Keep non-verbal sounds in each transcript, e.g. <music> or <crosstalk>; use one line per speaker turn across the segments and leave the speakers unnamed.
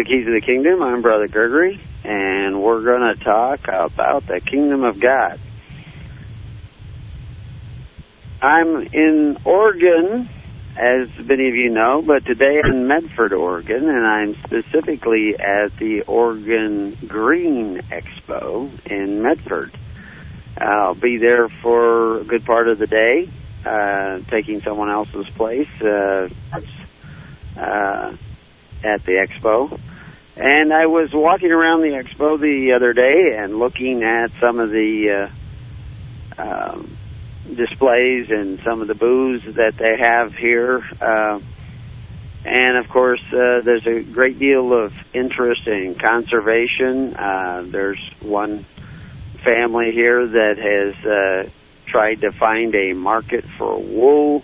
To Keys of the Kingdom. I'm Brother Gregory, and we're going to talk about the Kingdom of God. I'm in Oregon, as many of you know, but today I'm in Medford, Oregon, and I'm specifically at the Oregon Green Expo in Medford. I'll be there for a good part of the day, uh, taking someone else's place. Uh, uh, at the expo. And I was walking around the expo the other day and looking at some of the uh, um, displays and some of the booths that they have here. Uh, and of course, uh, there's a great deal of interest in conservation. Uh, there's one family here that has uh, tried to find a market for wool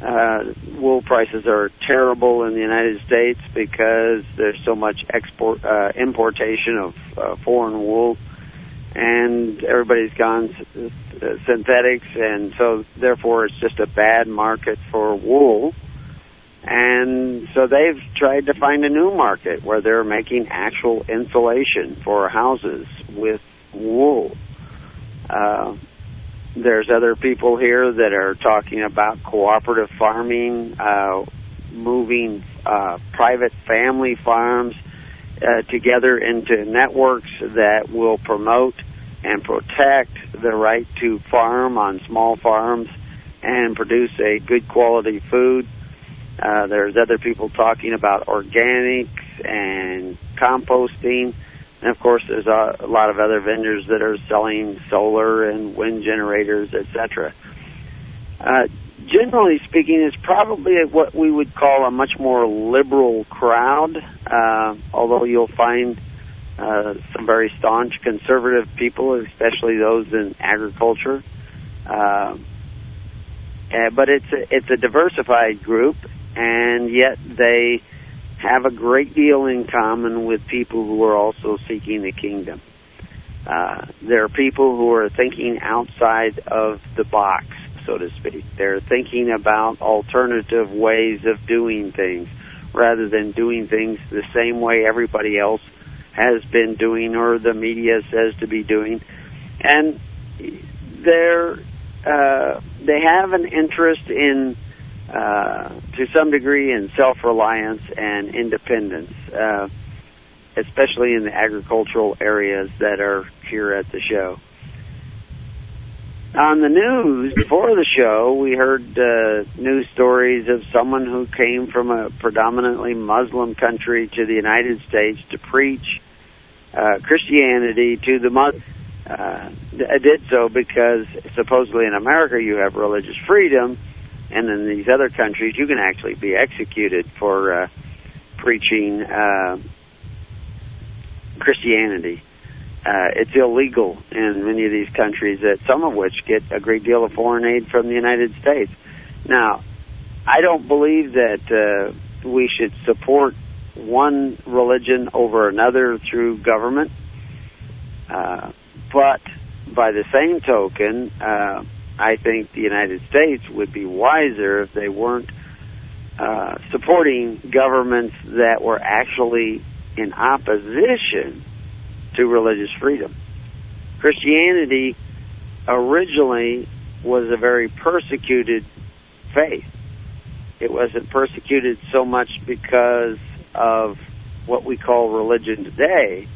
wool prices are terrible in the United States because there's so much export uh, importation of uh, foreign wool, and everybody's gone s- uh, synthetics, and so therefore it's just a bad market for wool. And so they've tried to find a new market where they're making actual insulation for houses with wool. Uh, there's other people here that are talking about cooperative farming, uh, moving uh, private family farms uh, together into networks that will promote and protect the right to farm on small farms and produce a good quality food. Uh, there's other people talking about organics and composting. And of course, there's a, a lot of other vendors that are selling solar and wind generators, etc. Uh, generally speaking, it's probably what we would call a much more liberal crowd, uh, although you'll find uh, some very staunch conservative people, especially those in agriculture. Uh, but it's a, it's a diversified group, and yet they have a great deal in common with people who are also seeking the kingdom. Uh, there are people who are thinking outside of the box, so to speak. They're thinking about alternative ways of doing things rather than doing things the same way everybody else has been doing or the media says to be doing. And they're, uh, they have an interest in uh, to some degree in self-reliance and independence, uh, especially in the agricultural areas that are here at the show. On the news before the show, we heard uh, news stories of someone who came from a predominantly Muslim country to the United States to preach uh, Christianity to the Muslims. Uh, did so because supposedly in America you have religious freedom, and in these other countries you can actually be executed for uh, preaching uh, Christianity. Uh, it's illegal in many of these countries, that some of which get a great deal of foreign aid from the United States. Now, I don't believe that uh, we should support one religion over another through government, uh, but by the same token, uh, I think the United States would be wiser if they weren't uh, supporting governments that were actually in opposition to religious freedom. Christianity originally was a very persecuted faith. It wasn't persecuted so much because of what we call religion today,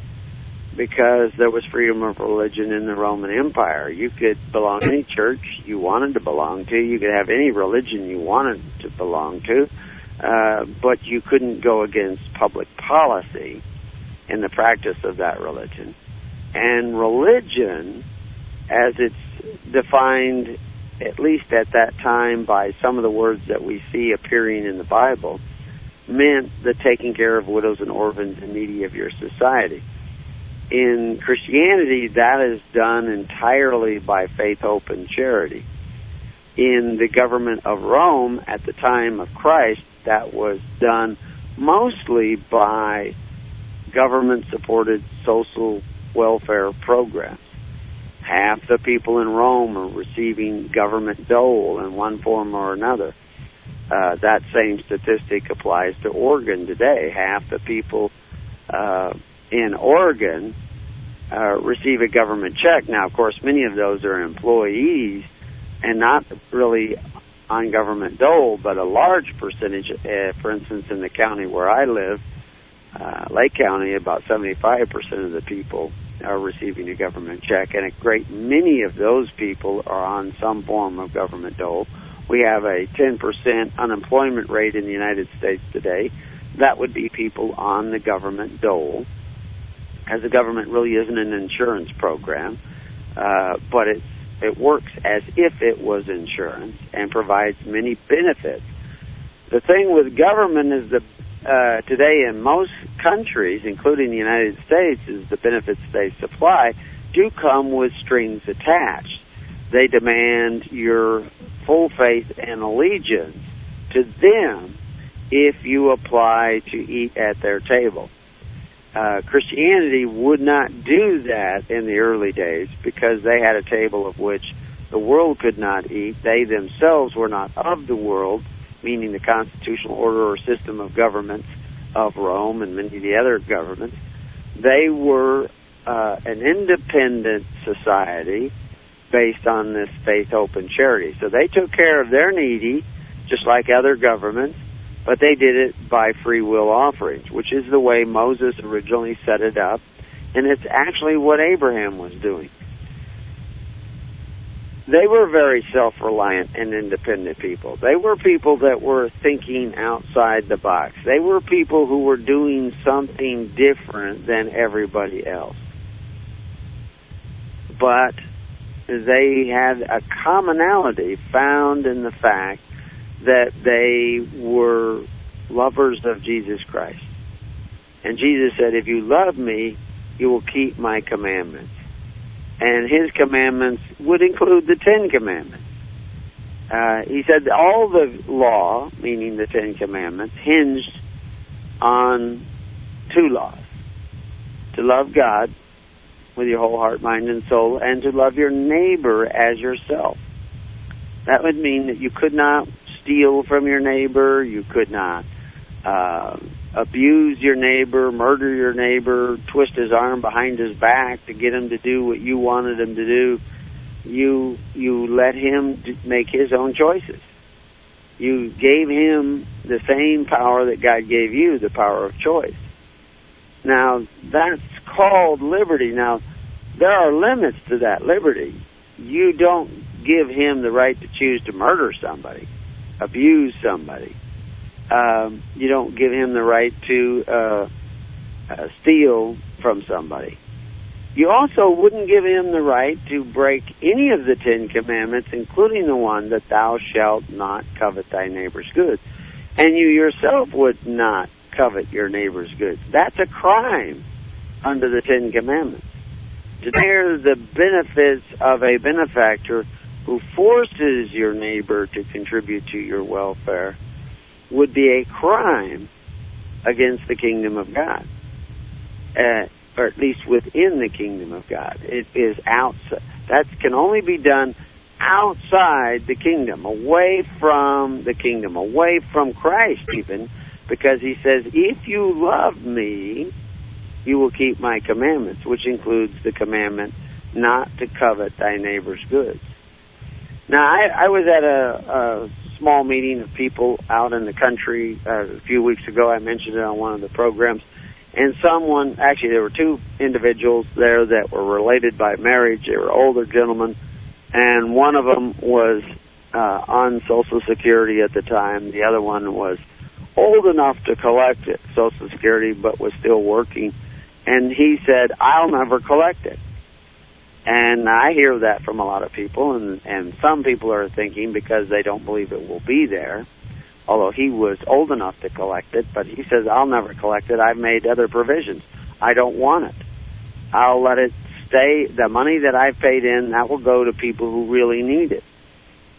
because there was freedom of religion in the Roman Empire. You could belong to any church you wanted to belong to. You could have any religion you wanted to belong to, uh, but you couldn't go against public policy in the practice of that religion. And religion, as it's defined, at least at that time, by some of the words that we see appearing in the Bible, meant the taking care of widows and orphans and needy of your society. In Christianity, that is done entirely by faith, hope, and charity. In the government of Rome at the time of Christ, that was done mostly by government supported social welfare programs. Half the people in Rome are receiving government dole in one form or another. uh, that same statistic applies to Oregon today. Half the people uh, in Oregon uh, receive a government check. Now, of course, many of those are employees and not really on government dole, but a large percentage, uh, for instance, in the county where I live, uh, Lake County, about 75% of the people are receiving a government check, and a great many of those people are on some form of government dole. We have a 10% unemployment rate in the United States today. That would be people on the government dole, as the government really isn't an insurance program, uh, but it's it works as if it was insurance and provides many benefits. The thing with government is that uh, today in most countries, including the United States, is the benefits they supply do come with strings attached. They demand your full faith and allegiance to them if you apply to eat at their table. Uh, Christianity would not do that in the early days because they had a table of which the world could not eat. They themselves were not of the world, meaning the constitutional order or system of governments of Rome and many of the other governments. They were uh, an independent society based on this faith, hope, and charity. So they took care of their needy, just like other governments, but they did it by free will offerings, which is the way Moses originally set it up, and it's actually what Abraham was doing. They were very self-reliant and independent people. They were people that were thinking outside the box. They were people who were doing something different than everybody else. But they had a commonality found in the fact that they were lovers of Jesus Christ. And Jesus said, if you love me, you will keep my commandments. And his commandments would include the Ten Commandments. Uh, he said all the law, meaning the Ten Commandments, hinged on two laws. To love God with your whole heart, mind, and soul, and to love your neighbor as yourself. That would mean that you could not steal from your neighbor. You could not uh, abuse your neighbor, murder your neighbor, twist his arm behind his back to get him to do what you wanted him to do. You you let him make his own choices. You gave him the same power that God gave you, the power of choice. Now that's called liberty. Now there are limits to that liberty. You don't give him the right to choose to murder somebody abuse somebody. Um, you don't give him the right to uh, uh, steal from somebody. You also wouldn't give him the right to break any of the Ten Commandments, including the one that thou shalt not covet thy neighbor's goods. And you yourself would not covet your neighbor's goods. That's a crime under the Ten Commandments. To dare the benefits of a benefactor who forces your neighbor to contribute to your welfare would be a crime against the kingdom of God, uh, or at least within the kingdom of God. It is outside. That can only be done outside the kingdom, away from the kingdom, away from Christ even, because he says, if you love me, you will keep my commandments, which includes the commandment not to covet thy neighbor's goods. Now, I, I was at a, a small meeting of people out in the country uh, a few weeks ago. I mentioned it on one of the programs. And someone, actually, there were two individuals there that were related by marriage. They were older gentlemen. And one of them was uh, on Social Security at the time. The other one was old enough to collect it, Social Security, but was still working. And he said, I'll never collect it. And I hear that from a lot of people, and, and some people are thinking because they don't believe it will be there, although he was old enough to collect it, but he says, I'll never collect it. I've made other provisions. I don't want it. I'll let it stay. The money that I've paid in, that will go to people who really need it.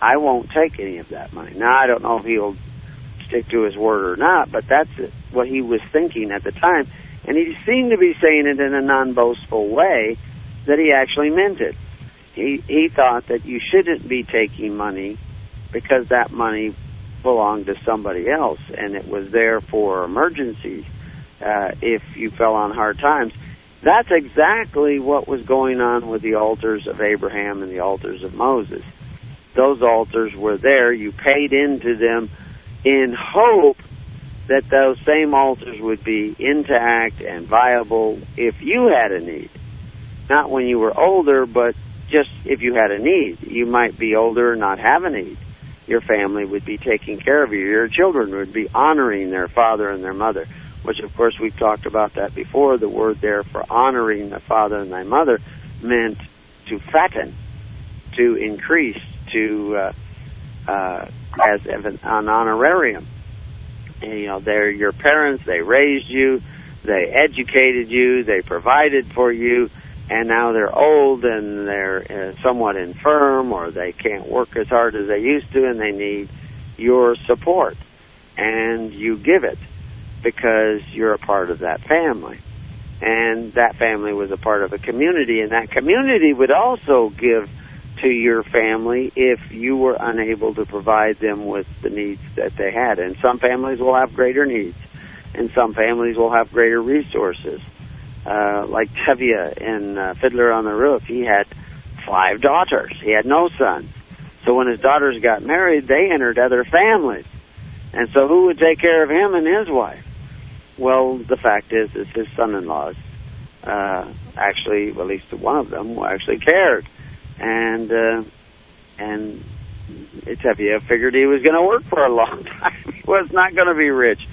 I won't take any of that money. Now, I don't know if he'll stick to his word or not, but that's what he was thinking at the time. And he seemed to be saying it in a non-boastful way, that he actually meant it. He he thought that you shouldn't be taking money because that money belonged to somebody else, and it was there for emergencies uh, if you fell on hard times. That's exactly what was going on with the altars of Abraham and the altars of Moses. Those altars were there. You paid into them in hope that those same altars would be intact and viable if you had a need. Not when you were older, but just if you had a need. You might be older and not have a need. Your family would be taking care of you. Your children would be honoring their father and their mother which of course we've talked about that before. The word there for honoring the father and thy mother meant to fatten, to increase, to uh, uh, as an, honorarium. And, you know, they're your parents. They raised you. They educated you. They provided for you. And now they're old and they're uh, somewhat infirm, or they can't work as hard as they used to, and they need your support. And you give it because you're a part of that family. And that family was a part of a community, and that community would also give to your family if you were unable to provide them with the needs that they had. And some families will have greater needs, and some families will have greater resources. Uh, like Tevye in uh, Fiddler on the Roof, he had five daughters. He had no sons. So when his daughters got married, they entered other families. And so who would take care of him and his wife? Well, the fact is, is his son-in-laws uh, actually, at least one of them, actually cared, and uh, and Tevye figured he was going to work for a long <laughs> time. he was not going to be rich.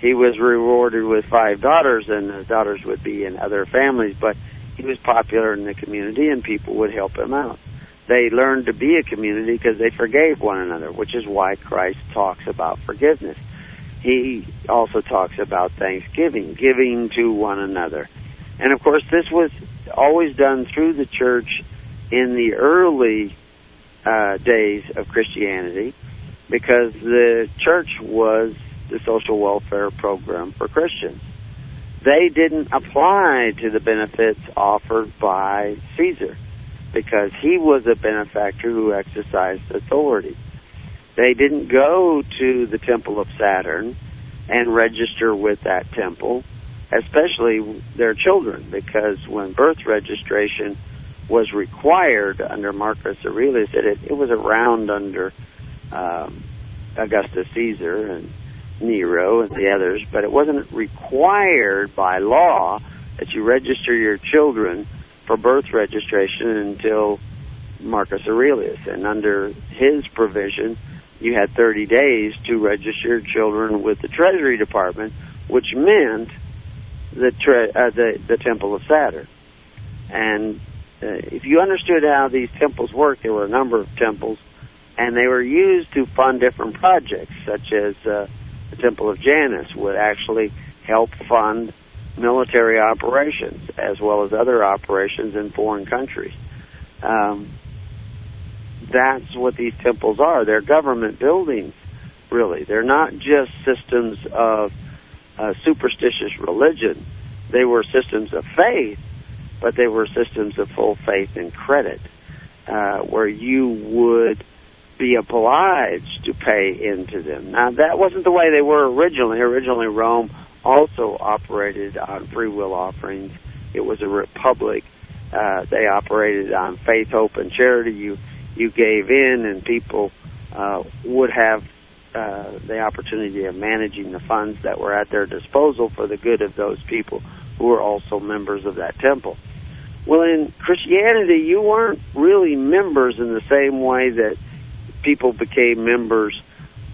He was rewarded with five daughters, and his daughters would be in other families, but he was popular in the community, and people would help him out. They learned to be a community because they forgave one another, which is why Christ talks about forgiveness he also talks about thanksgiving, giving to one another. And of course, this was always done through the church in the early uh, days of Christianity because the church was the social welfare program for Christians. They didn't apply to the benefits offered by Caesar because he was a benefactor who exercised authority. They didn't go to the temple of Saturn and register with that temple, especially their children, because when birth registration was required under Marcus Aurelius, it, it was around under um, Augustus Caesar and Nero and the others, but it wasn't required by law that you register your children for birth registration until Marcus Aurelius. And under his provision, you had 30 days to register children with the Treasury Department, which meant the tre- uh, the, the Temple of Saturn. And uh, if you understood how these temples worked, there were a number of temples, and they were used to fund different projects, such as uh, the Temple of Janus would actually help fund military operations as well as other operations in foreign countries. Um, that's what these temples are. They're government buildings, really. They're not just systems of uh, superstitious religion. They were systems of faith, but they were systems of full faith and credit, uh, where you would be obliged to pay into them. Now, that wasn't the way they were originally. Originally, Rome also operated on free will offerings. It was a republic. Uh, they operated on faith, hope, and charity. You you gave in, and people uh, would have uh, the opportunity of managing the funds that were at their disposal for the good of those people who were also members of that temple. Well, in Christianity, you weren't really members in the same way that people became members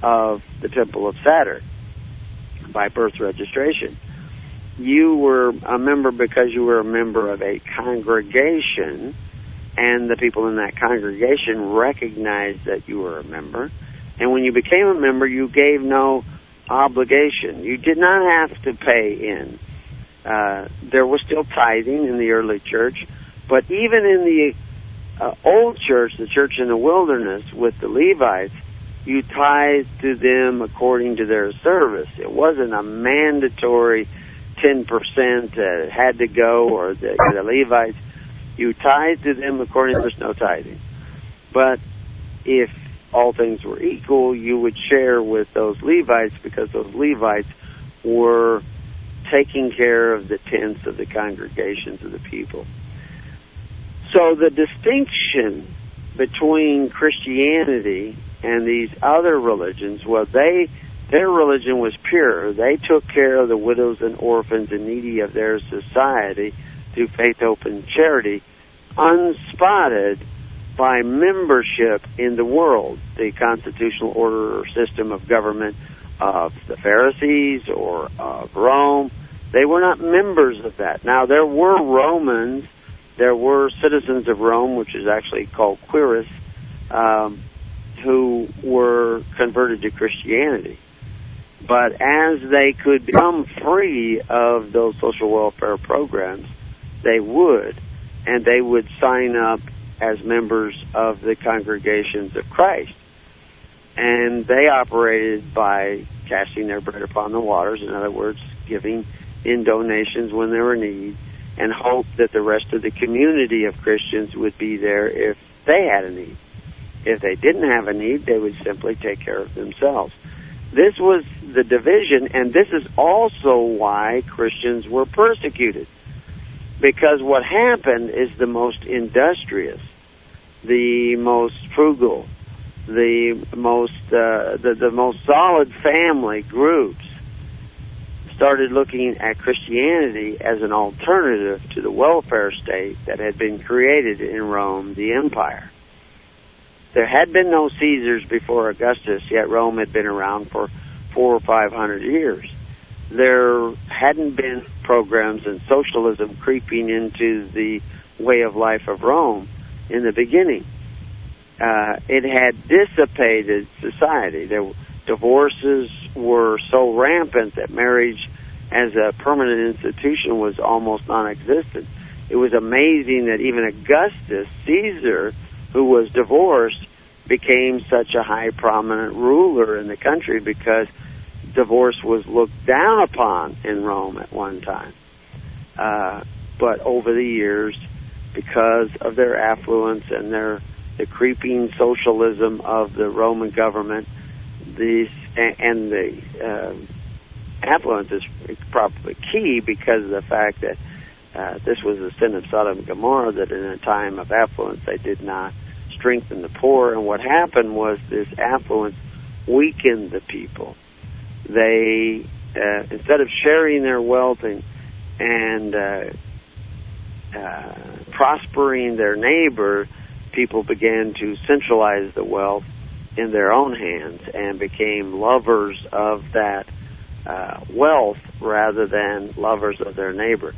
of the Temple of Saturn by birth registration. You were a member because you were a member of a congregation and the people in that congregation recognized that you were a member. And when you became a member, you gave no obligation. You did not have to pay in. Uh, there was still tithing in the early church, but even in the uh, old church, the church in the wilderness with the Levites, you tithed to them according to their service. It wasn't a mandatory 10% that had to go or the, the Levites you tithe to them according to there's no tithing. But if all things were equal, you would share with those Levites because those Levites were taking care of the tents of the congregations of the people. So the distinction between Christianity and these other religions, well, they their religion was pure. They took care of the widows and orphans and needy of their society through faith, hope, and charity, unspotted by membership in the world, the constitutional order or system of government of the Pharisees or of Rome. They were not members of that. Now, there were Romans, there were citizens of Rome, which is actually called Quiris, um, who were converted to Christianity. But as they could become free of those social welfare programs, they would, and they would sign up as members of the congregations of Christ. And they operated by casting their bread upon the waters, in other words, giving in donations when there were need, and hope that the rest of the community of Christians would be there if they had a need. If they didn't have a need, they would simply take care of themselves. This was the division, and this is also why Christians were persecuted. Because what happened is the most industrious, the most frugal, the most uh, the, the most solid family groups started looking at Christianity as an alternative to the welfare state that had been created in Rome, the empire. There had been no Caesars before Augustus, yet Rome had been around for four or five hundred years. There hadn't been programs and socialism creeping into the way of life of Rome in the beginning. Uh, it had dissipated society. There, divorces were so rampant that marriage as a permanent institution was almost non-existent. It was amazing that even Augustus Caesar, who was divorced, became such a high prominent ruler in the country because divorce was looked down upon in Rome at one time. Uh, but over the years, because of their affluence and their the creeping socialism of the Roman government, these and, the uh, affluence is probably key because of the fact that uh, this was the sin of Sodom and Gomorrah that in a time of affluence they did not strengthen the poor, and what happened was this affluence weakened the people. They uh, instead of sharing their wealth and and uh, uh, prospering their neighbor, people began to centralize the wealth in their own hands and became lovers of that uh, wealth rather than lovers of their neighbor.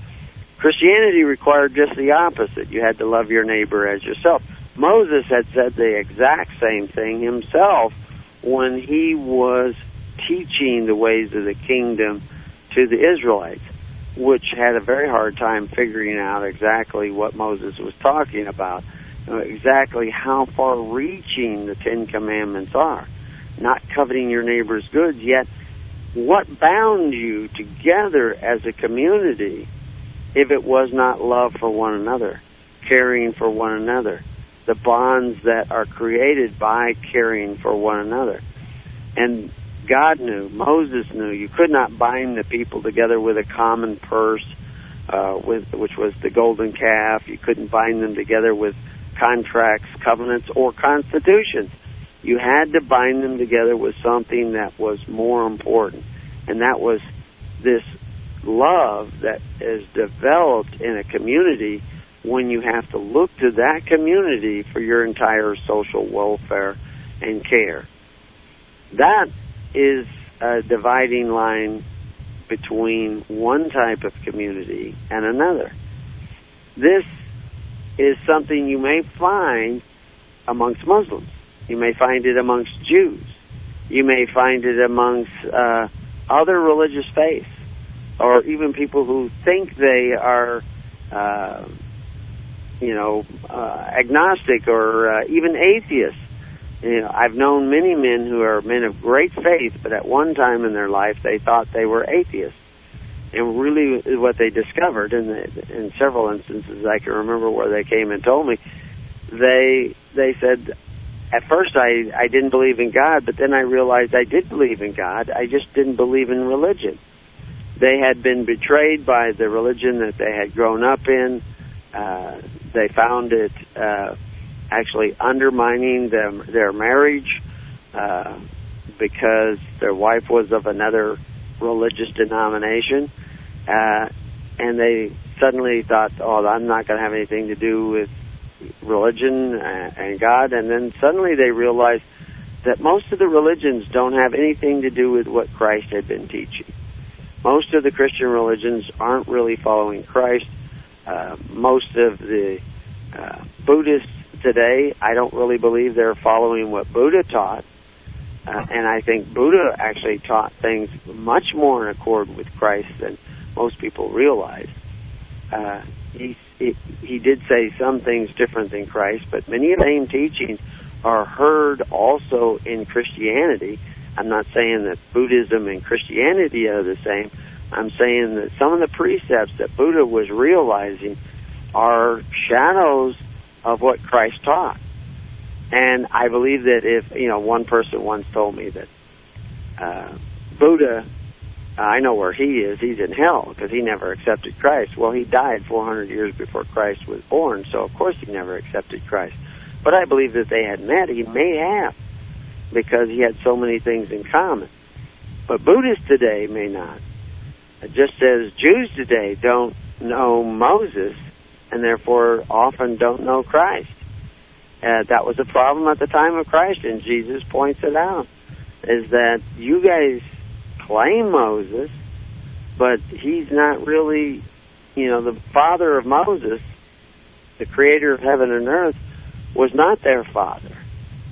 Christianity required just the opposite. You had to love your neighbor as yourself. Moses had said the exact same thing himself when he was teaching the ways of the kingdom to the Israelites, which had a very hard time figuring out exactly what Moses was talking about, exactly how far reaching the Ten Commandments are. Not coveting your neighbor's goods, yet what bound you together as a community if it was not love for one another, caring for one another, the bonds that are created by caring for one another. And God knew, Moses knew, you could not bind the people together with a common purse, uh, with, which was the golden calf. You couldn't bind them together with contracts, covenants, or constitutions. You had to bind them together with something that was more important, and that was this love that is developed in a community when you have to look to that community for your entire social welfare and care. That is a dividing line between one type of community and another. This is something you may find amongst Muslims. You may find it amongst Jews. You may find it amongst uh, other religious faiths, or even people who think they are, uh, you know, uh, agnostic or uh, even atheists you know, I've known many men who are men of great faith, but at one time in their life they thought they were atheists. And really, what they discovered, in, the, in several instances I can remember where they came and told me, they they said, at first I, I didn't believe in God, but then I realized I did believe in God. I just didn't believe in religion. They had been betrayed by the religion that they had grown up in. Uh, they found it uh, actually undermining them, their marriage uh, because their wife was of another religious denomination. Uh, and they suddenly thought, oh, I'm not going to have anything to do with religion and God. And then suddenly they realized that most of the religions don't have anything to do with what Christ had been teaching. Most of the Christian religions aren't really following Christ. Uh, most of the uh, Buddhists today, I don't really believe they're following what Buddha taught. Uh, and I think Buddha actually taught things much more in accord with Christ than most people realize. Uh, he, he he did say some things different than Christ, but many of the same teachings are heard also in Christianity. I'm not saying that Buddhism and Christianity are the same. I'm saying that some of the precepts that Buddha was realizing are shadows of what Christ taught. And I believe that if, you know, one person once told me that uh, Buddha, uh, I know where he is, he's in hell because he never accepted Christ. Well, he died 400 years before Christ was born, so of course he never accepted Christ. But I believe that they had met, he may have, because he had so many things in common. But Buddhists today may not. Just as Jews today don't know Moses and therefore often don't know Christ. Uh, that was a problem at the time of Christ, and Jesus points it out, is that you guys claim Moses, but he's not really, you know, the father of Moses, the creator of heaven and earth, was not their father.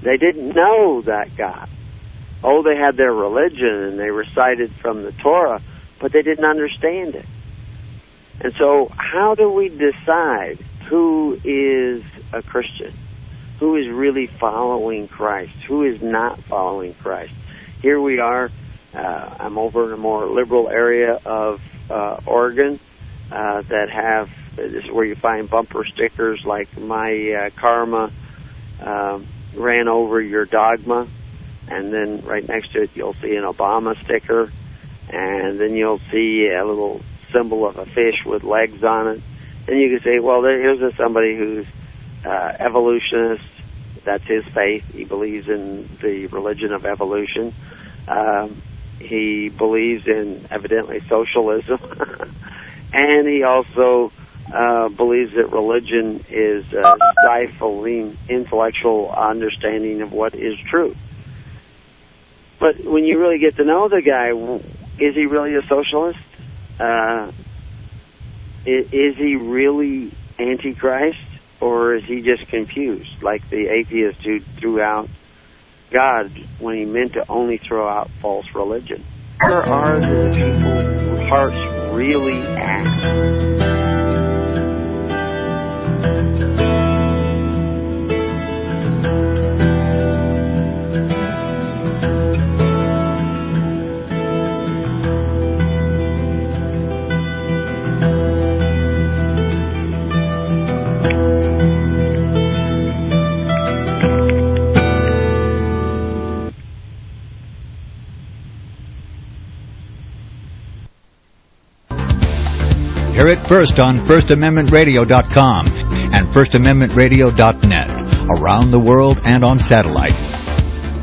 They didn't know that God. Oh, they had their religion and they recited from the Torah, but they didn't understand it. And so, how do we decide who is a Christian? Who is really following Christ? Who is not following Christ? Here we are. Uh, I'm over in a more liberal area of uh, Oregon uh, that have this is where you find bumper stickers like "My uh, Karma um, ran over your dogma," and then right next to it you'll see an Obama sticker, and then you'll see a little symbol of a fish with legs on it. And you can say, well, there, here's a, somebody who's uh, evolutionist. That's his faith. He believes in the religion of evolution. Um, he believes in evidently socialism, <laughs> and he also uh, believes that religion is uh, stifling intellectual understanding of what is true. But when you really get to know the guy, is he really a socialist? uh, is, is he really antichrist or is he just confused like the atheist who threw out God when he meant to only throw out false religion? Where are the people whose hearts really at?
Hear it first on FirstAmendmentRadio.com and FirstAmendmentRadio.net, around the world and on satellite.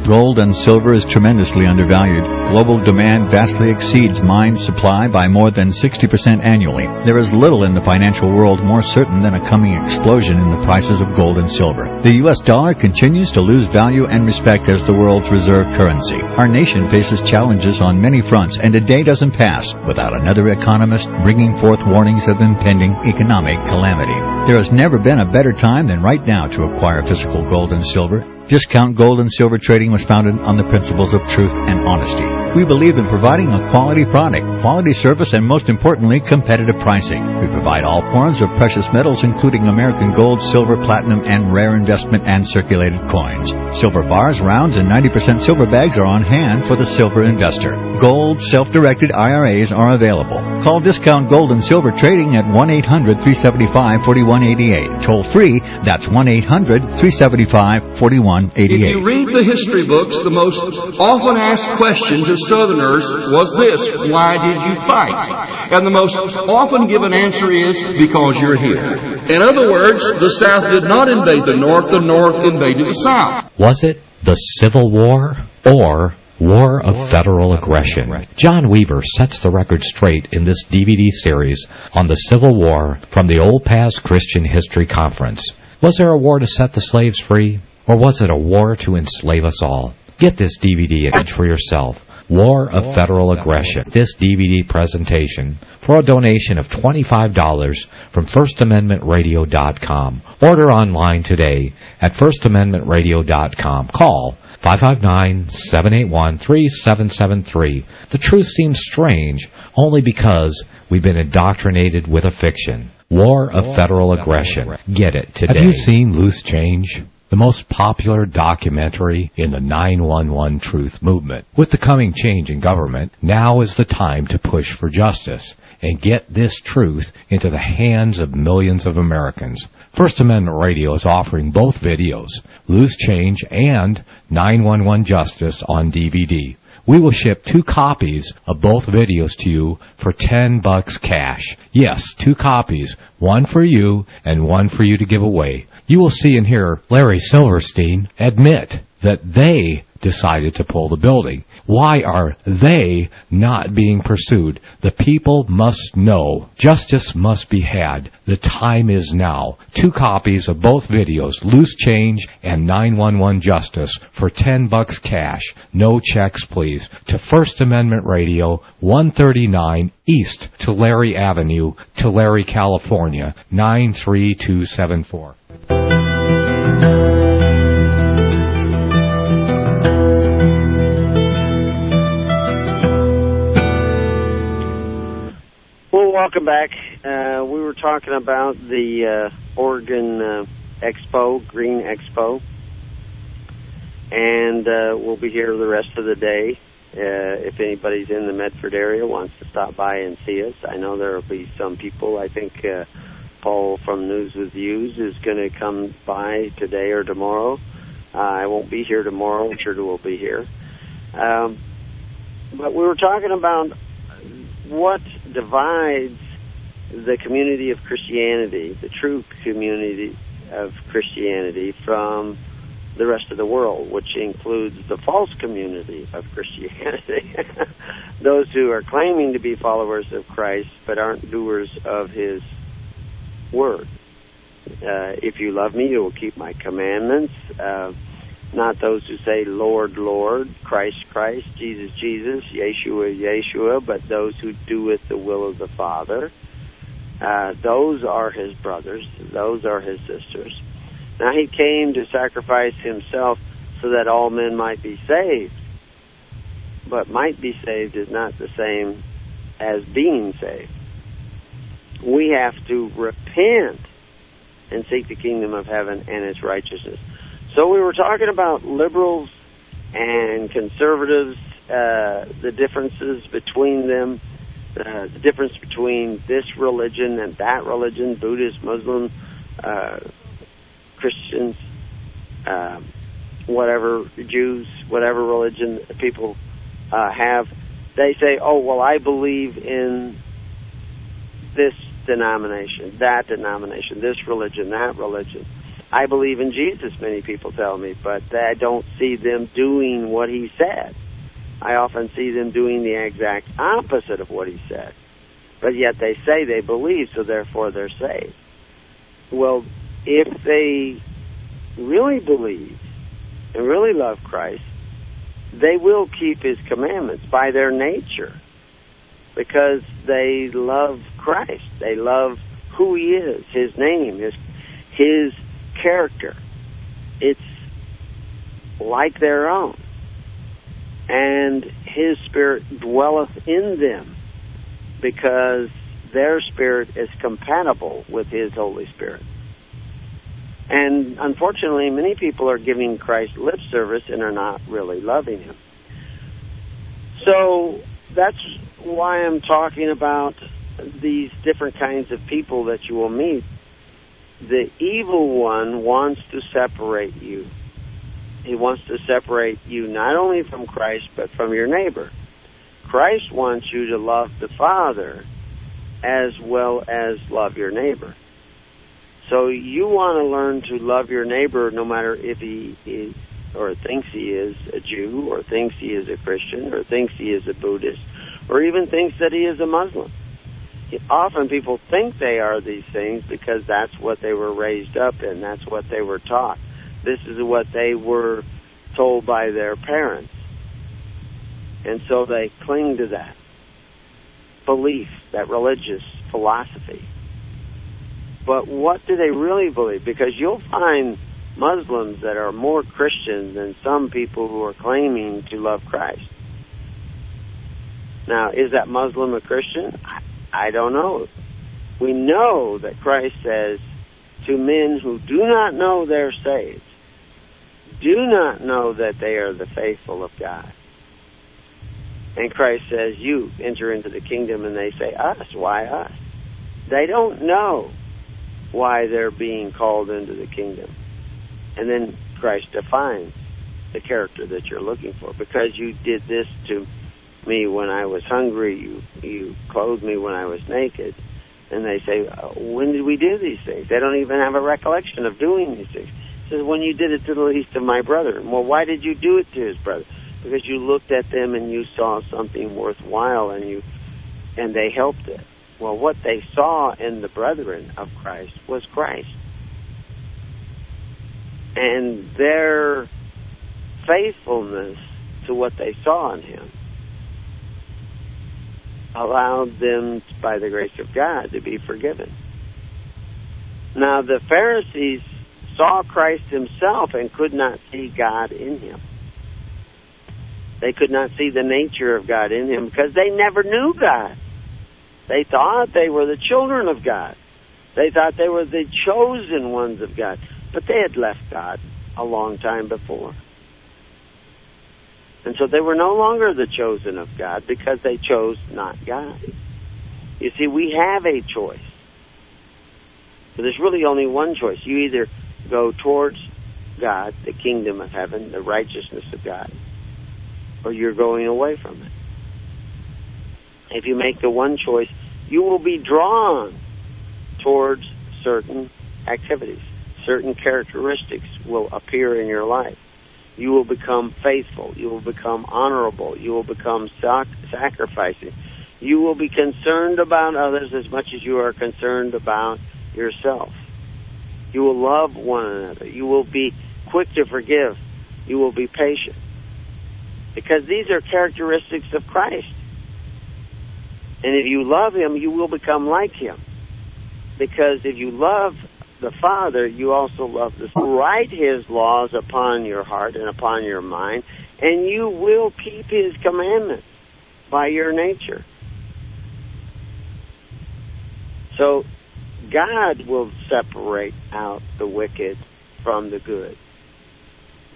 Gold and silver is tremendously undervalued. Global demand vastly exceeds mine supply by more than 60% annually. There is little in the financial world more certain than a coming explosion in the prices of gold and silver. The US dollar continues to lose value and respect as the world's reserve currency. Our nation faces challenges on many fronts, and a day doesn't pass without another economist bringing forth warnings of impending economic calamity. There has never been a better time than right now to acquire physical gold and silver. Discount Gold and Silver Trading was founded on the principles of truth and honesty. We believe in providing a quality product, quality service, and most importantly, competitive pricing. We provide all forms of precious metals, including American gold, silver, platinum, and rare investment and circulated coins. Silver bars, rounds, and 90% silver bags are on hand for the silver investor. Gold, self-directed IRAs are available. Call Discount Gold and Silver Trading at 1-800-375-4188. Toll free, that's 1-800-375-4188.
If you read the history books, the most often asked question to Southerners was this, why did you fight? And the most often given answer is, because you're here. In other words, the South did not invade the North, the North invaded the South.
Was it the Civil War or War of Federal Aggression. John Weaver sets the record straight in this DVD series on the Civil War from the Old Past Christian History Conference. Was there a war to set the slaves free, or was it a war to enslave us all? Get this DVD image for yourself. War of Federal Aggression. This DVD presentation for a donation of $25 from FirstAmendmentRadio.com. Order online today at FirstAmendmentRadio.com. Call 559-781-3773. The truth seems strange only because we've been indoctrinated with a fiction. War of Federal Aggression. Get it today.
Have you seen Loose Change? The most popular documentary in the 911 truth movement. With the coming change in government, now is the time to push for justice and get this truth into the hands of millions of Americans. First Amendment Radio is offering both videos, Loose Change and 911 Justice on DVD. We will ship two copies of both videos to you for 10 bucks cash. Yes, two copies, one for you and one for you to give away. You will see and hear Larry Silverstein admit that they decided to pull the building. Why are they not being pursued? The people must know. Justice must be had. The time is now. Two copies of both videos, Loose Change and 911 Justice, for 10 bucks cash. No checks, please. To First Amendment Radio, 139 East Tulare Avenue, Tulare, California, 93274.
Well, welcome back. Uh, we were talking about the uh, Oregon uh, Expo, Green Expo, and uh, we'll be here the rest of the day. Uh, if anybody's in the Medford area wants to stop by and see us, I know there will be some people. I think uh, Paul from News with Views is going to come by today or tomorrow. Uh, I won't be here tomorrow. Richard will be here. Um, but we were talking about what divides the community of Christianity, the true community of Christianity, from the rest of the world, which includes the false community of Christianity. <laughs> Those who are claiming to be followers of Christ but aren't doers of his word. Uh, if you love me, you will keep my commandments. Uh, not those who say, Lord, Lord, Christ, Christ, Jesus, Jesus, Yeshua, Yeshua, but those who do doeth the will of the Father. Uh, those are his brothers. Those are his sisters. Now he came to sacrifice himself so that all men might be saved. But might be saved is not the same as being saved. We have to repent and seek the kingdom of heaven and its righteousness. So we were talking about liberals and conservatives, uh, the differences between them, uh, the difference between this religion and that religion, Buddhist, Muslim, uh, Christians, um, whatever, Jews, whatever religion people uh, have. They say, oh, well, I believe in this denomination, that denomination, this religion, that religion. I believe in Jesus, many people tell me, but I don't see them doing what he said. I often see them doing the exact opposite of what he said. But yet they say they believe, so therefore they're saved. Well, if they really believe and really love Christ, they will keep his commandments by their nature because they love Christ. They love who he is, his name, his his character. It's like their own. and his spirit dwelleth in them because their spirit is compatible with his Holy Spirit. And unfortunately, many people are giving Christ lip service and are not really loving him. So that's why I'm talking about these different kinds of people that you will meet. The evil one wants to separate you. He wants to separate you not only from Christ, but from your neighbor. Christ wants you to love the Father as well as love your neighbor. So you want to learn to love your neighbor no matter if he is or thinks he is a Jew or thinks he is a Christian or thinks he is a Buddhist or even thinks that he is a Muslim. Often people think they are these things because that's what they were raised up in, that's what they were taught. This is what they were told by their parents. And so they cling to that belief, that religious philosophy. But what do they really believe? Because you'll find Muslims that are more Christian than some people who are claiming to love Christ. Now, is that Muslim a Christian? I don't know. We know that Christ says to men who do not know they're saved, do not know that they are the faithful of God. And Christ says, You enter into the kingdom, and they say, Us. Why us? They don't know why they're being called into the kingdom. And then Christ defines the character that you're looking for. Because you did this to me when I was hungry, you, you clothed me when I was naked. And they say, uh, When did we do these things? They don't even have a recollection of doing these things. Says, When you did it to the least of my brother. Well, why did you do it to his brother? because you looked at them and you saw something worthwhile and you and they helped it. Well, what they saw in the brethren of Christ was Christ. And their faithfulness to what they saw in him allowed them, by the grace of God, to be forgiven. Now, the Pharisees saw Christ himself and could not see God in him. They could not see the nature of God in him because they never knew God. They thought they were the children of God. They thought they were the chosen ones of God. But they had left God a long time before. And so they were no longer the chosen of God because they chose not God. You see, we have a choice. But there's really only one choice. You either go towards God, the kingdom of heaven, the righteousness of God, or you're going away from it. If you make the one choice, you will be drawn towards certain activities. Certain characteristics will appear in your life. You will become faithful. You will become honorable. You will become sac- sacrificing. You will be concerned about others as much as you are concerned about yourself. You will love one another. You will be quick to forgive. You will be patient because these are characteristics of Christ. And if you love him, you will become like him. Because if you love the Father, you also love the Son. Write his laws upon your heart and upon your mind, and you will keep his commandments by your nature. So God will separate out the wicked from the good.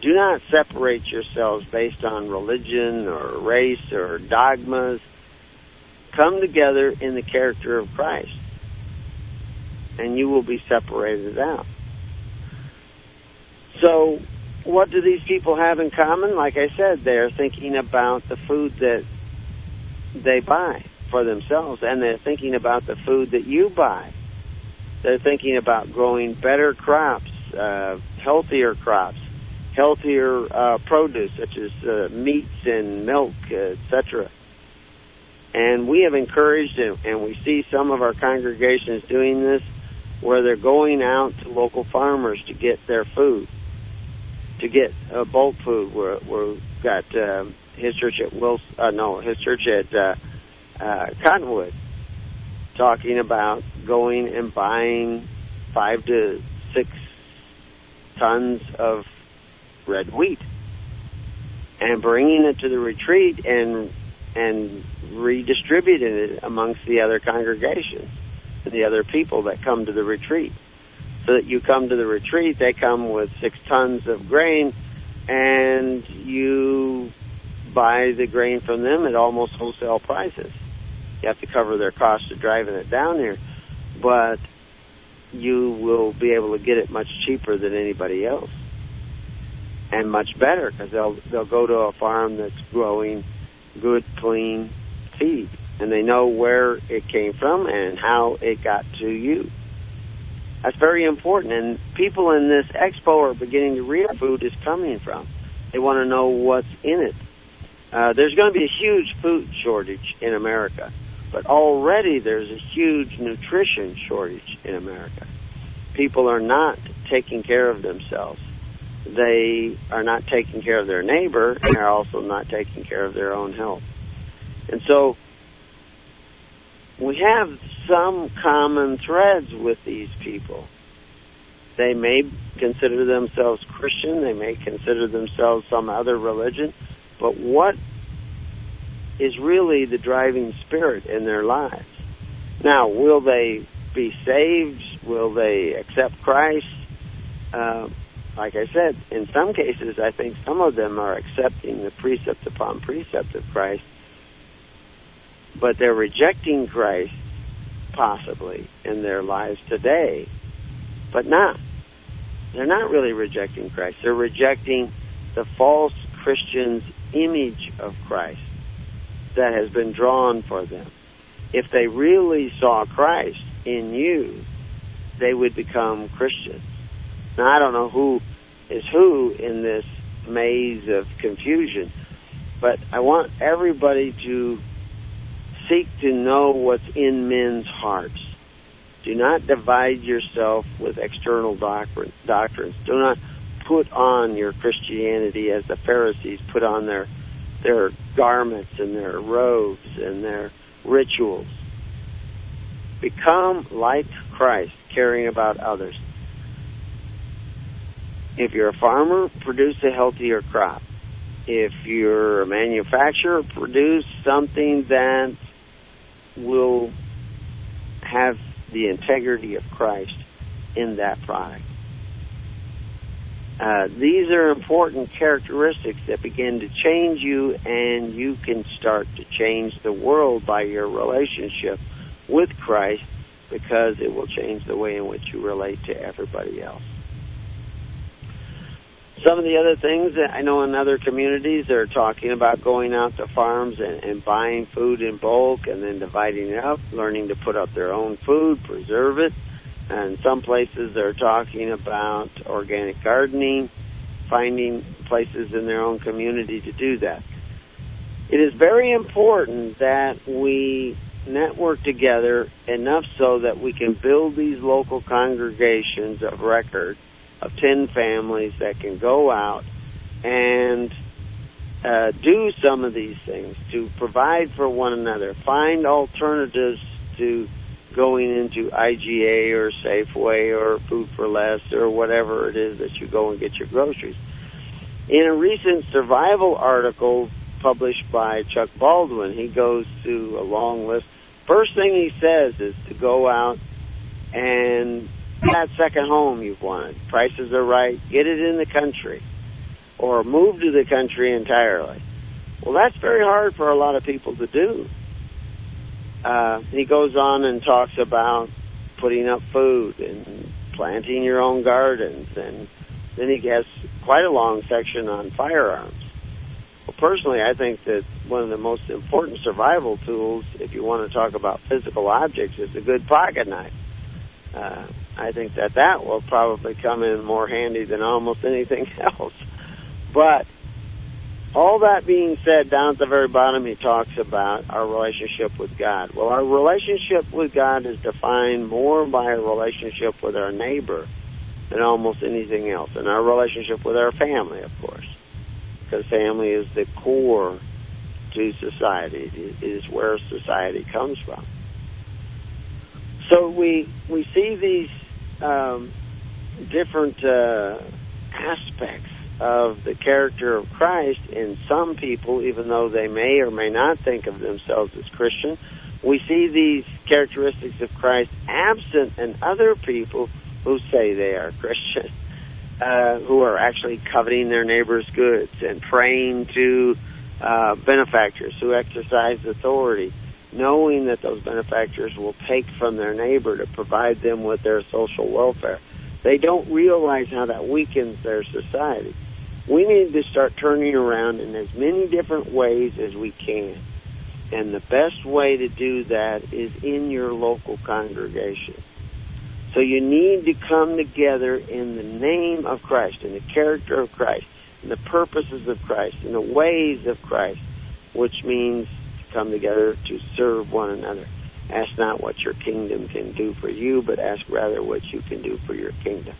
Do not separate yourselves based on religion or race or dogmas. Come together in the character of Christ, and you will be separated out. So, what do these people have in common? Like I said, they're thinking about the food that they buy for themselves, and they're thinking about the food that you buy. They're thinking about growing better crops, uh, healthier crops, healthier uh, produce such as uh, meats and milk, etc. And we have encouraged, and, and we see some of our congregations doing this, where they're going out to local farmers to get their food, to get uh, bulk food. We're, we've got uh, his church at Wilson, uh, no, his church at uh, uh, Cottonwood, talking about going and buying five to six tons of red wheat and bringing it to the retreat and and redistributing it amongst the other congregations, the other people that come to the retreat. So that you come to the retreat, they come with six tons of grain, and you buy the grain from them at almost wholesale prices. You have to cover their cost of driving it down here, but you will be able to get it much cheaper than anybody else, and much better because they'll they'll go to a farm that's growing good, clean feed, and they know where it came from and how it got to you. That's very important, and people in this expo are beginning to realize food is coming from. They want to know what's in it. Uh, there's going to be a huge food shortage in America, but already there's a huge nutrition shortage in America. People are not taking care of themselves. They are not taking care of their neighbor, and they're also not taking care of their own health. And so we have some common threads with these people. They may consider themselves Christian, they may consider themselves some other religion, but what is really the driving spirit in their lives? Now, will they be saved? Will they accept Christ? Uh, like I said, in some cases, I think some of them are accepting the precept upon precept of Christ, but they're rejecting Christ possibly in their lives today, but not. They're not really rejecting Christ. They're rejecting the false Christian's image of Christ that has been drawn for them. If they really saw Christ in you, they would become Christians. Now, I don't know who is who in this maze of confusion, but I want everybody to seek to know what's in men's hearts. Do not divide yourself with external doctrine, doctrines. Do not put on your Christianity as the Pharisees put on their their garments and their robes and their rituals. Become like Christ, caring about others. If you're a farmer, produce a healthier crop. If you're a manufacturer, produce something that will have the integrity of Christ in that product. Uh, these are important characteristics that begin to change you, and you can start to change the world by your relationship with Christ because it will change the way in which you relate to everybody else. Some of the other things that I know in other communities they're talking about going out to farms and, and buying food in bulk and then dividing it up, learning to put up their own food, preserve it. And some places they're talking about organic gardening, finding places in their own community to do that. It is very important that we network together enough so that we can build these local congregations of record of 10 families that can go out and uh, do some of these things to provide for one another, find alternatives to going into IGA or Safeway or Food for Less or whatever it is that you go and get your groceries. In a recent survival article published by Chuck Baldwin, he goes through a long list. First thing he says is to go out and that second home you've wanted. Prices are right. Get it in the country. Or move to the country entirely. Well, that's very hard for a lot of people to do. Uh, he goes on and talks about putting up food and planting your own gardens. And then he has quite a long section on firearms. Well, personally, I think that one of the most important survival tools, if you want to talk about physical objects, is a good pocket knife. Uh, I think that that will probably come in more handy than almost anything <laughs> else. But all that being said, down at the very bottom, he talks about our relationship with God. Well, our relationship with God is defined more by our relationship with our neighbor than almost anything else, and our relationship with our family, of course, because family is the core to society. It is where society comes from. So we we see these um, different uh, aspects of the character of Christ in some people, even though they may or may not think of themselves as Christian. We see these characteristics of Christ absent in other people who say they are Christian, <laughs> uh, who are actually coveting their neighbor's goods and praying to uh, benefactors who exercise authority, knowing that those benefactors will take from their neighbor to provide them with their social welfare. They don't realize how that weakens their society. We need to start turning around in as many different ways as we can. And the best way to do that is in your local congregation. So you need to come together in the name of Christ, in the character of Christ, in the purposes of Christ, in the ways of Christ, which means come together to serve one another. Ask not what your kingdom can do for you, but ask rather what you can do for your kingdom.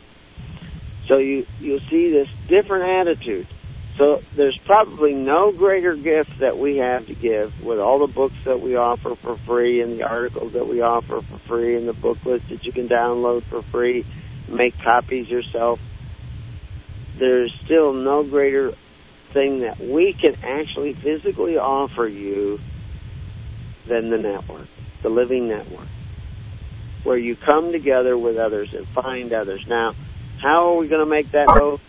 So you you'll see this different attitude. So there's probably no greater gift that we have to give with all the books that we offer for free and the articles that we offer for free and the booklets that you can download for free, make copies yourself. There's still no greater thing that we can actually physically offer you than the network the living network, where you come together with others and find others. Now, how are we going to make that go?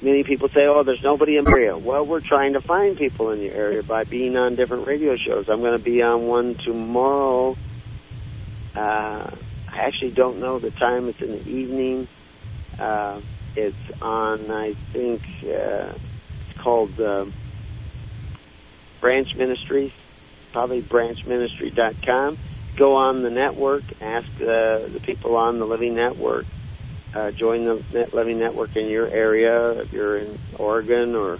Many people say, oh, there's nobody in the area. Well, we're trying to find people in the area by being on different radio shows. I'm going to be on one tomorrow. Uh, I actually don't know the time. It's in the evening. Uh, it's on, I think, uh, it's called uh, Branch Ministries probably branchministry.com. Go on the network, ask uh, the people on the Living Network, uh, join the Net Living Network in your area. If you're in Oregon or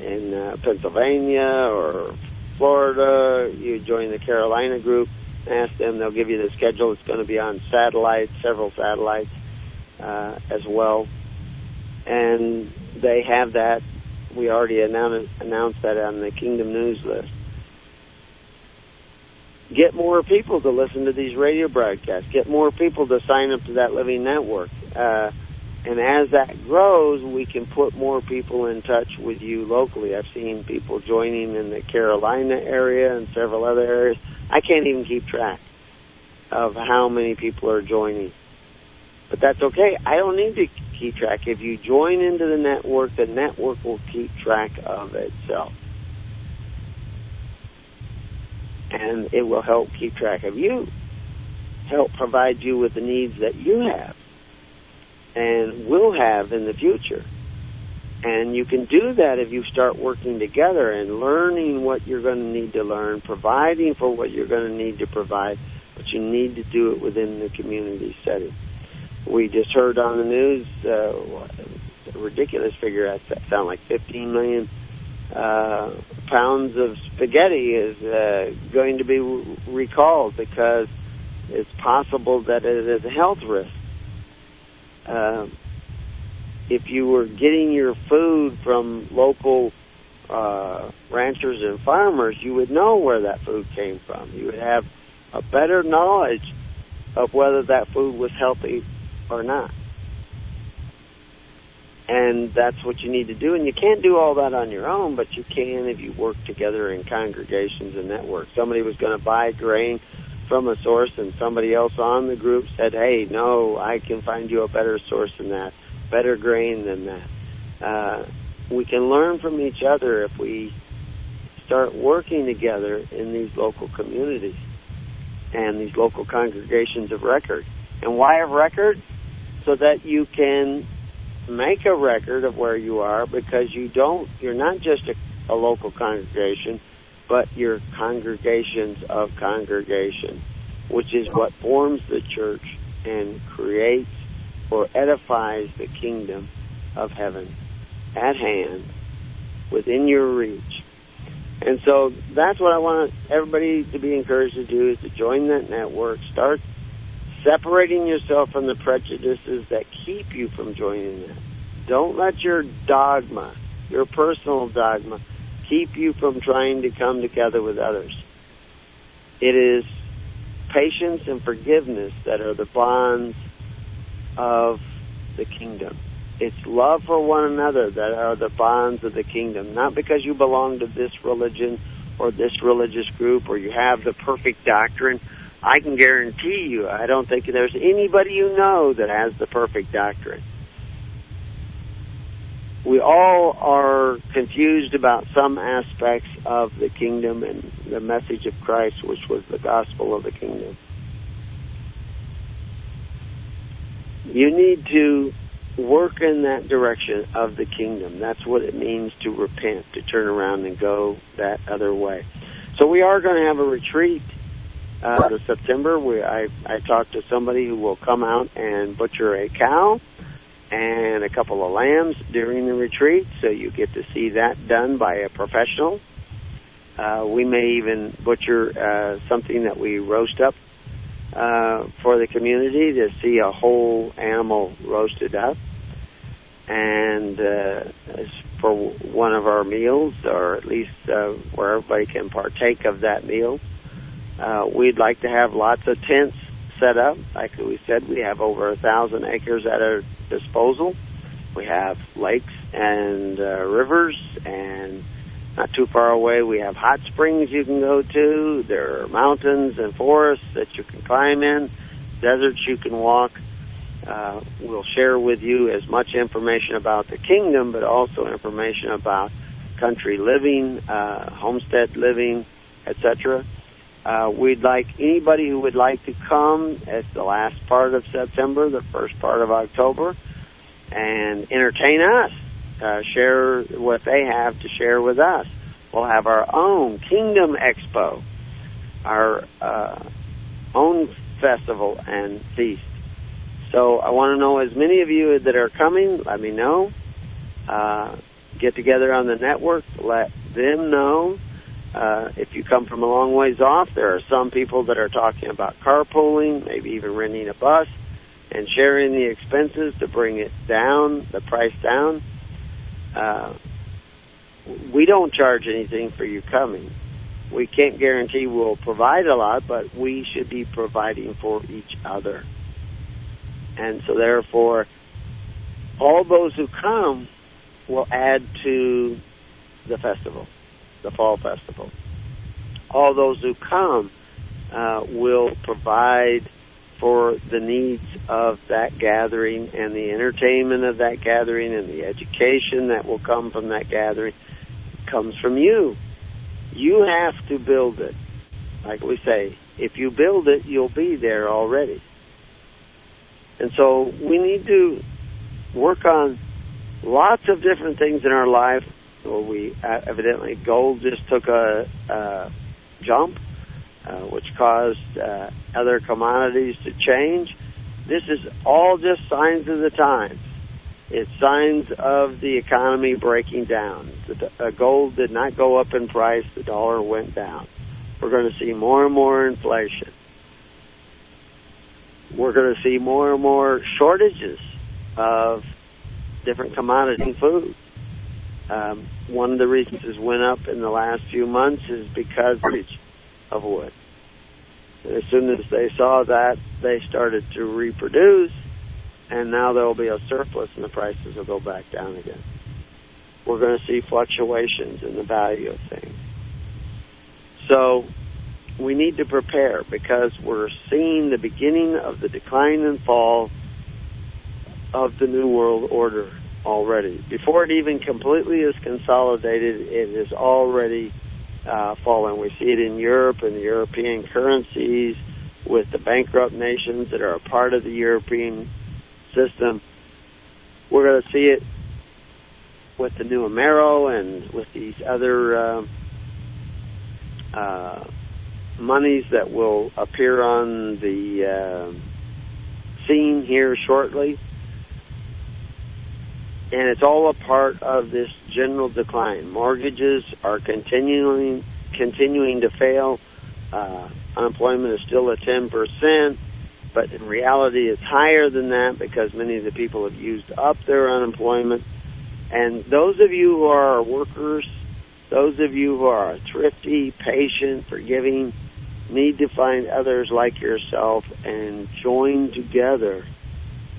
in uh, Pennsylvania or Florida, you join the Carolina group. Ask them; they'll give you the schedule. It's going to be on satellites, several satellites uh, as well, and they have that. We already announced that on the Kingdom News list get more people to listen to these radio broadcasts, get more people to sign up to that living network. Uh, and as that grows, we can put more people in touch with you locally. I've seen people joining in the Carolina area and several other areas. I can't even keep track of how many people are joining. But that's okay. I don't need to keep track. If you join into the network, the network will keep track of itself. And it will help keep track of you, help provide you with the needs that you have and will have in the future. And you can do that if you start working together and learning what you're going to need to learn, providing for what you're going to need to provide, but you need to do it within the community setting. We just heard on the news uh, a ridiculous figure. That sound like 15 million uh, pounds of spaghetti is uh, going to be recalled because it's possible that it is a health risk. Uh, if you were getting your food from local uh, ranchers and farmers, you would know where that food came from. You would have a better knowledge of whether that food was healthy or not and that's what you need to do. And you can't do all that on your own, but you can if you work together in congregations and networks. Somebody was going to buy grain from a source, and somebody else on the group said, "Hey, no, I can find you a better source than that, better grain than that." Uh, we can learn from each other if we start working together in these local communities and these local congregations of record. And why of record? So that you can make a record of where you are because you don't, you're not just a, a local congregation, but you're congregations of congregation, which is what forms the church and creates or edifies the kingdom of heaven at hand within your reach. And so that's what I want everybody to be encouraged to do is to join that network, start separating yourself from the prejudices that keep you from joining that. Don't let your dogma, your personal dogma, keep you from trying to come together with others. It is patience and forgiveness that are the bonds of the kingdom. It's love for one another that are the bonds of the kingdom. Not because you belong to this religion or this religious group or you have the perfect doctrine. I can guarantee you, I don't think there's anybody you know that has the perfect doctrine. We all are confused about some aspects of the kingdom and the message of Christ, which was the gospel of the kingdom. You need to work in that direction of the kingdom. That's what it means to repent, to turn around and go that other way. So we are going to have a retreat uh, in September. We, I, I talked to somebody who will come out and butcher a cow and a couple of lambs during the retreat, so you get to see that done by a professional. Uh, we may even butcher uh, something that we roast up uh, for the community to see a whole animal roasted up. And uh, for one of our meals, or at least uh, where everybody can partake of that meal, uh, we'd like to have lots of tents set up. Like we said, we have over a thousand acres at our disposal. We have lakes and uh, rivers, and not too far away we have hot springs you can go to. There are mountains and forests that you can climb in, deserts you can walk. Uh, we'll share with you as much information about the kingdom, but also information about country living, uh, homestead living, etc. Uh, we'd like anybody who would like to come at the last part of September, the first part of October, and entertain us, uh, share what they have to share with us. We'll have our own Kingdom Expo, our uh, own festival and feast. So I want to know as many of you that are coming, let me know. Uh, get together on the network, let them know. Uh, if you come from a long ways off, there are some people that are talking about carpooling, maybe even renting a bus and sharing the expenses to bring it down, the price down. Uh, we don't charge anything for you coming. We can't guarantee we'll provide a lot, but we should be providing for each other. And so therefore, all those who come will add to the festival, the fall festival. All those who come uh, will provide for the needs of that gathering and the entertainment of that gathering and the education that will come from that gathering comes from you. You have to build it. Like we say, if you build it, you'll be there already. And so we need to work on lots of different things in our life. Well, we uh, evidently gold just took a, a jump, uh, which caused uh, other commodities to change. This is all just signs of the times. It's signs of the economy breaking down. The uh, gold did not go up in price; the dollar went down. We're going to see more and more inflation we're going to see more and more shortages of different commodities and food. Um, one of the reasons it went up in the last few months is because of wood. As soon as they saw that, they started to reproduce, and now there will be a surplus and the prices will go back down again. We're going to see fluctuations in the value of things. So we need to prepare because we're seeing the beginning of the decline and fall of the New World Order already. Before it even completely is consolidated, it is already uh, fallen. We see it in Europe and the European currencies with the bankrupt nations that are a part of the European system. We're going to see it with the new Amero and with these other uh, uh, monies that will appear on the uh, scene here shortly. And it's all a part of this general decline. Mortgages are continuing continuing to fail. Uh, unemployment is still at 10%, but in reality it's higher than that because many of the people have used up their unemployment. And those of you who are workers, those of you who are thrifty, patient, forgiving, need to find others like yourself and join together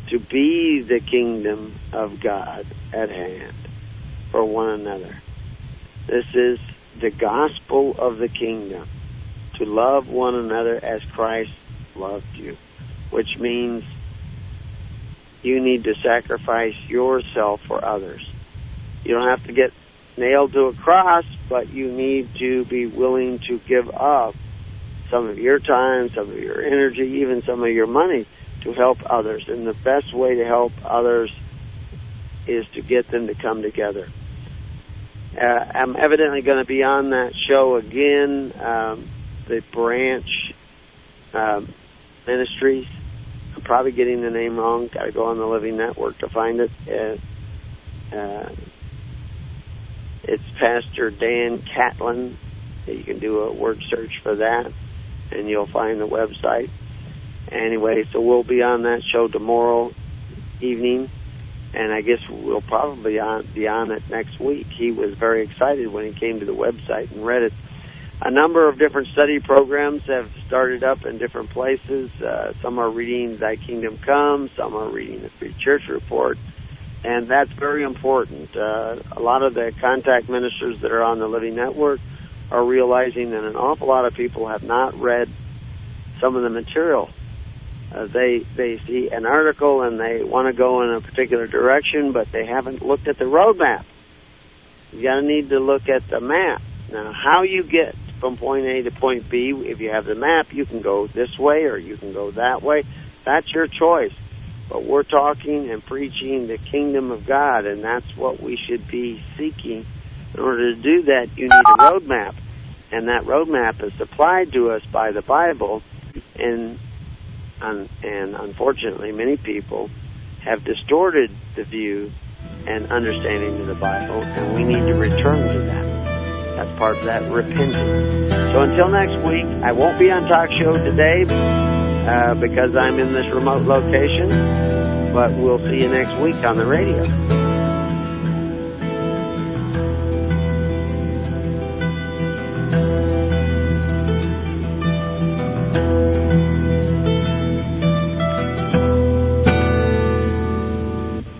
to be the kingdom of God at hand for one another. This is the gospel of the kingdom to love one another as Christ loved you, which means you need to sacrifice yourself for others. You don't have to get nailed to a cross, but you need to be willing to give up some of your time, some of your energy, even some of your money to help others. And the best way to help others is to get them to come together. Uh, I'm evidently going to be on that show again, um, the Branch um, Ministries. I'm probably getting the name wrong. Got to go on the Living Network to find it. Uh, uh, it's Pastor Dan Catlin. You can do a word search for that, and you'll find the website. Anyway, so we'll be on that show tomorrow evening, and I guess we'll probably be on it next week. He was very excited when he came to the website and read it. A number of different study programs have started up in different places. Uh, some are reading Thy Kingdom Come, some are reading the Free Church Report, and that's very important. Uh, a lot of the contact ministers that are on the Living Network are realizing that an awful lot of people have not read some of the material. Uh, they they see an article and they want to go in a particular direction, but they haven't looked at the roadmap. You got to need to look at the map. Now, how you get from point A to point B, if you have the map, you can go this way or you can go that way. That's your choice. But we're talking and preaching the kingdom of God, and that's what we should be seeking. In order to do that, you need a roadmap. And that roadmap is supplied to us by the Bible. And, and unfortunately, many people have distorted the view and understanding of the Bible, and we need to return to that. That's part of that repentance. So until next week, I won't be on talk show today uh, because I'm in this remote location, but we'll see you next week on the radio.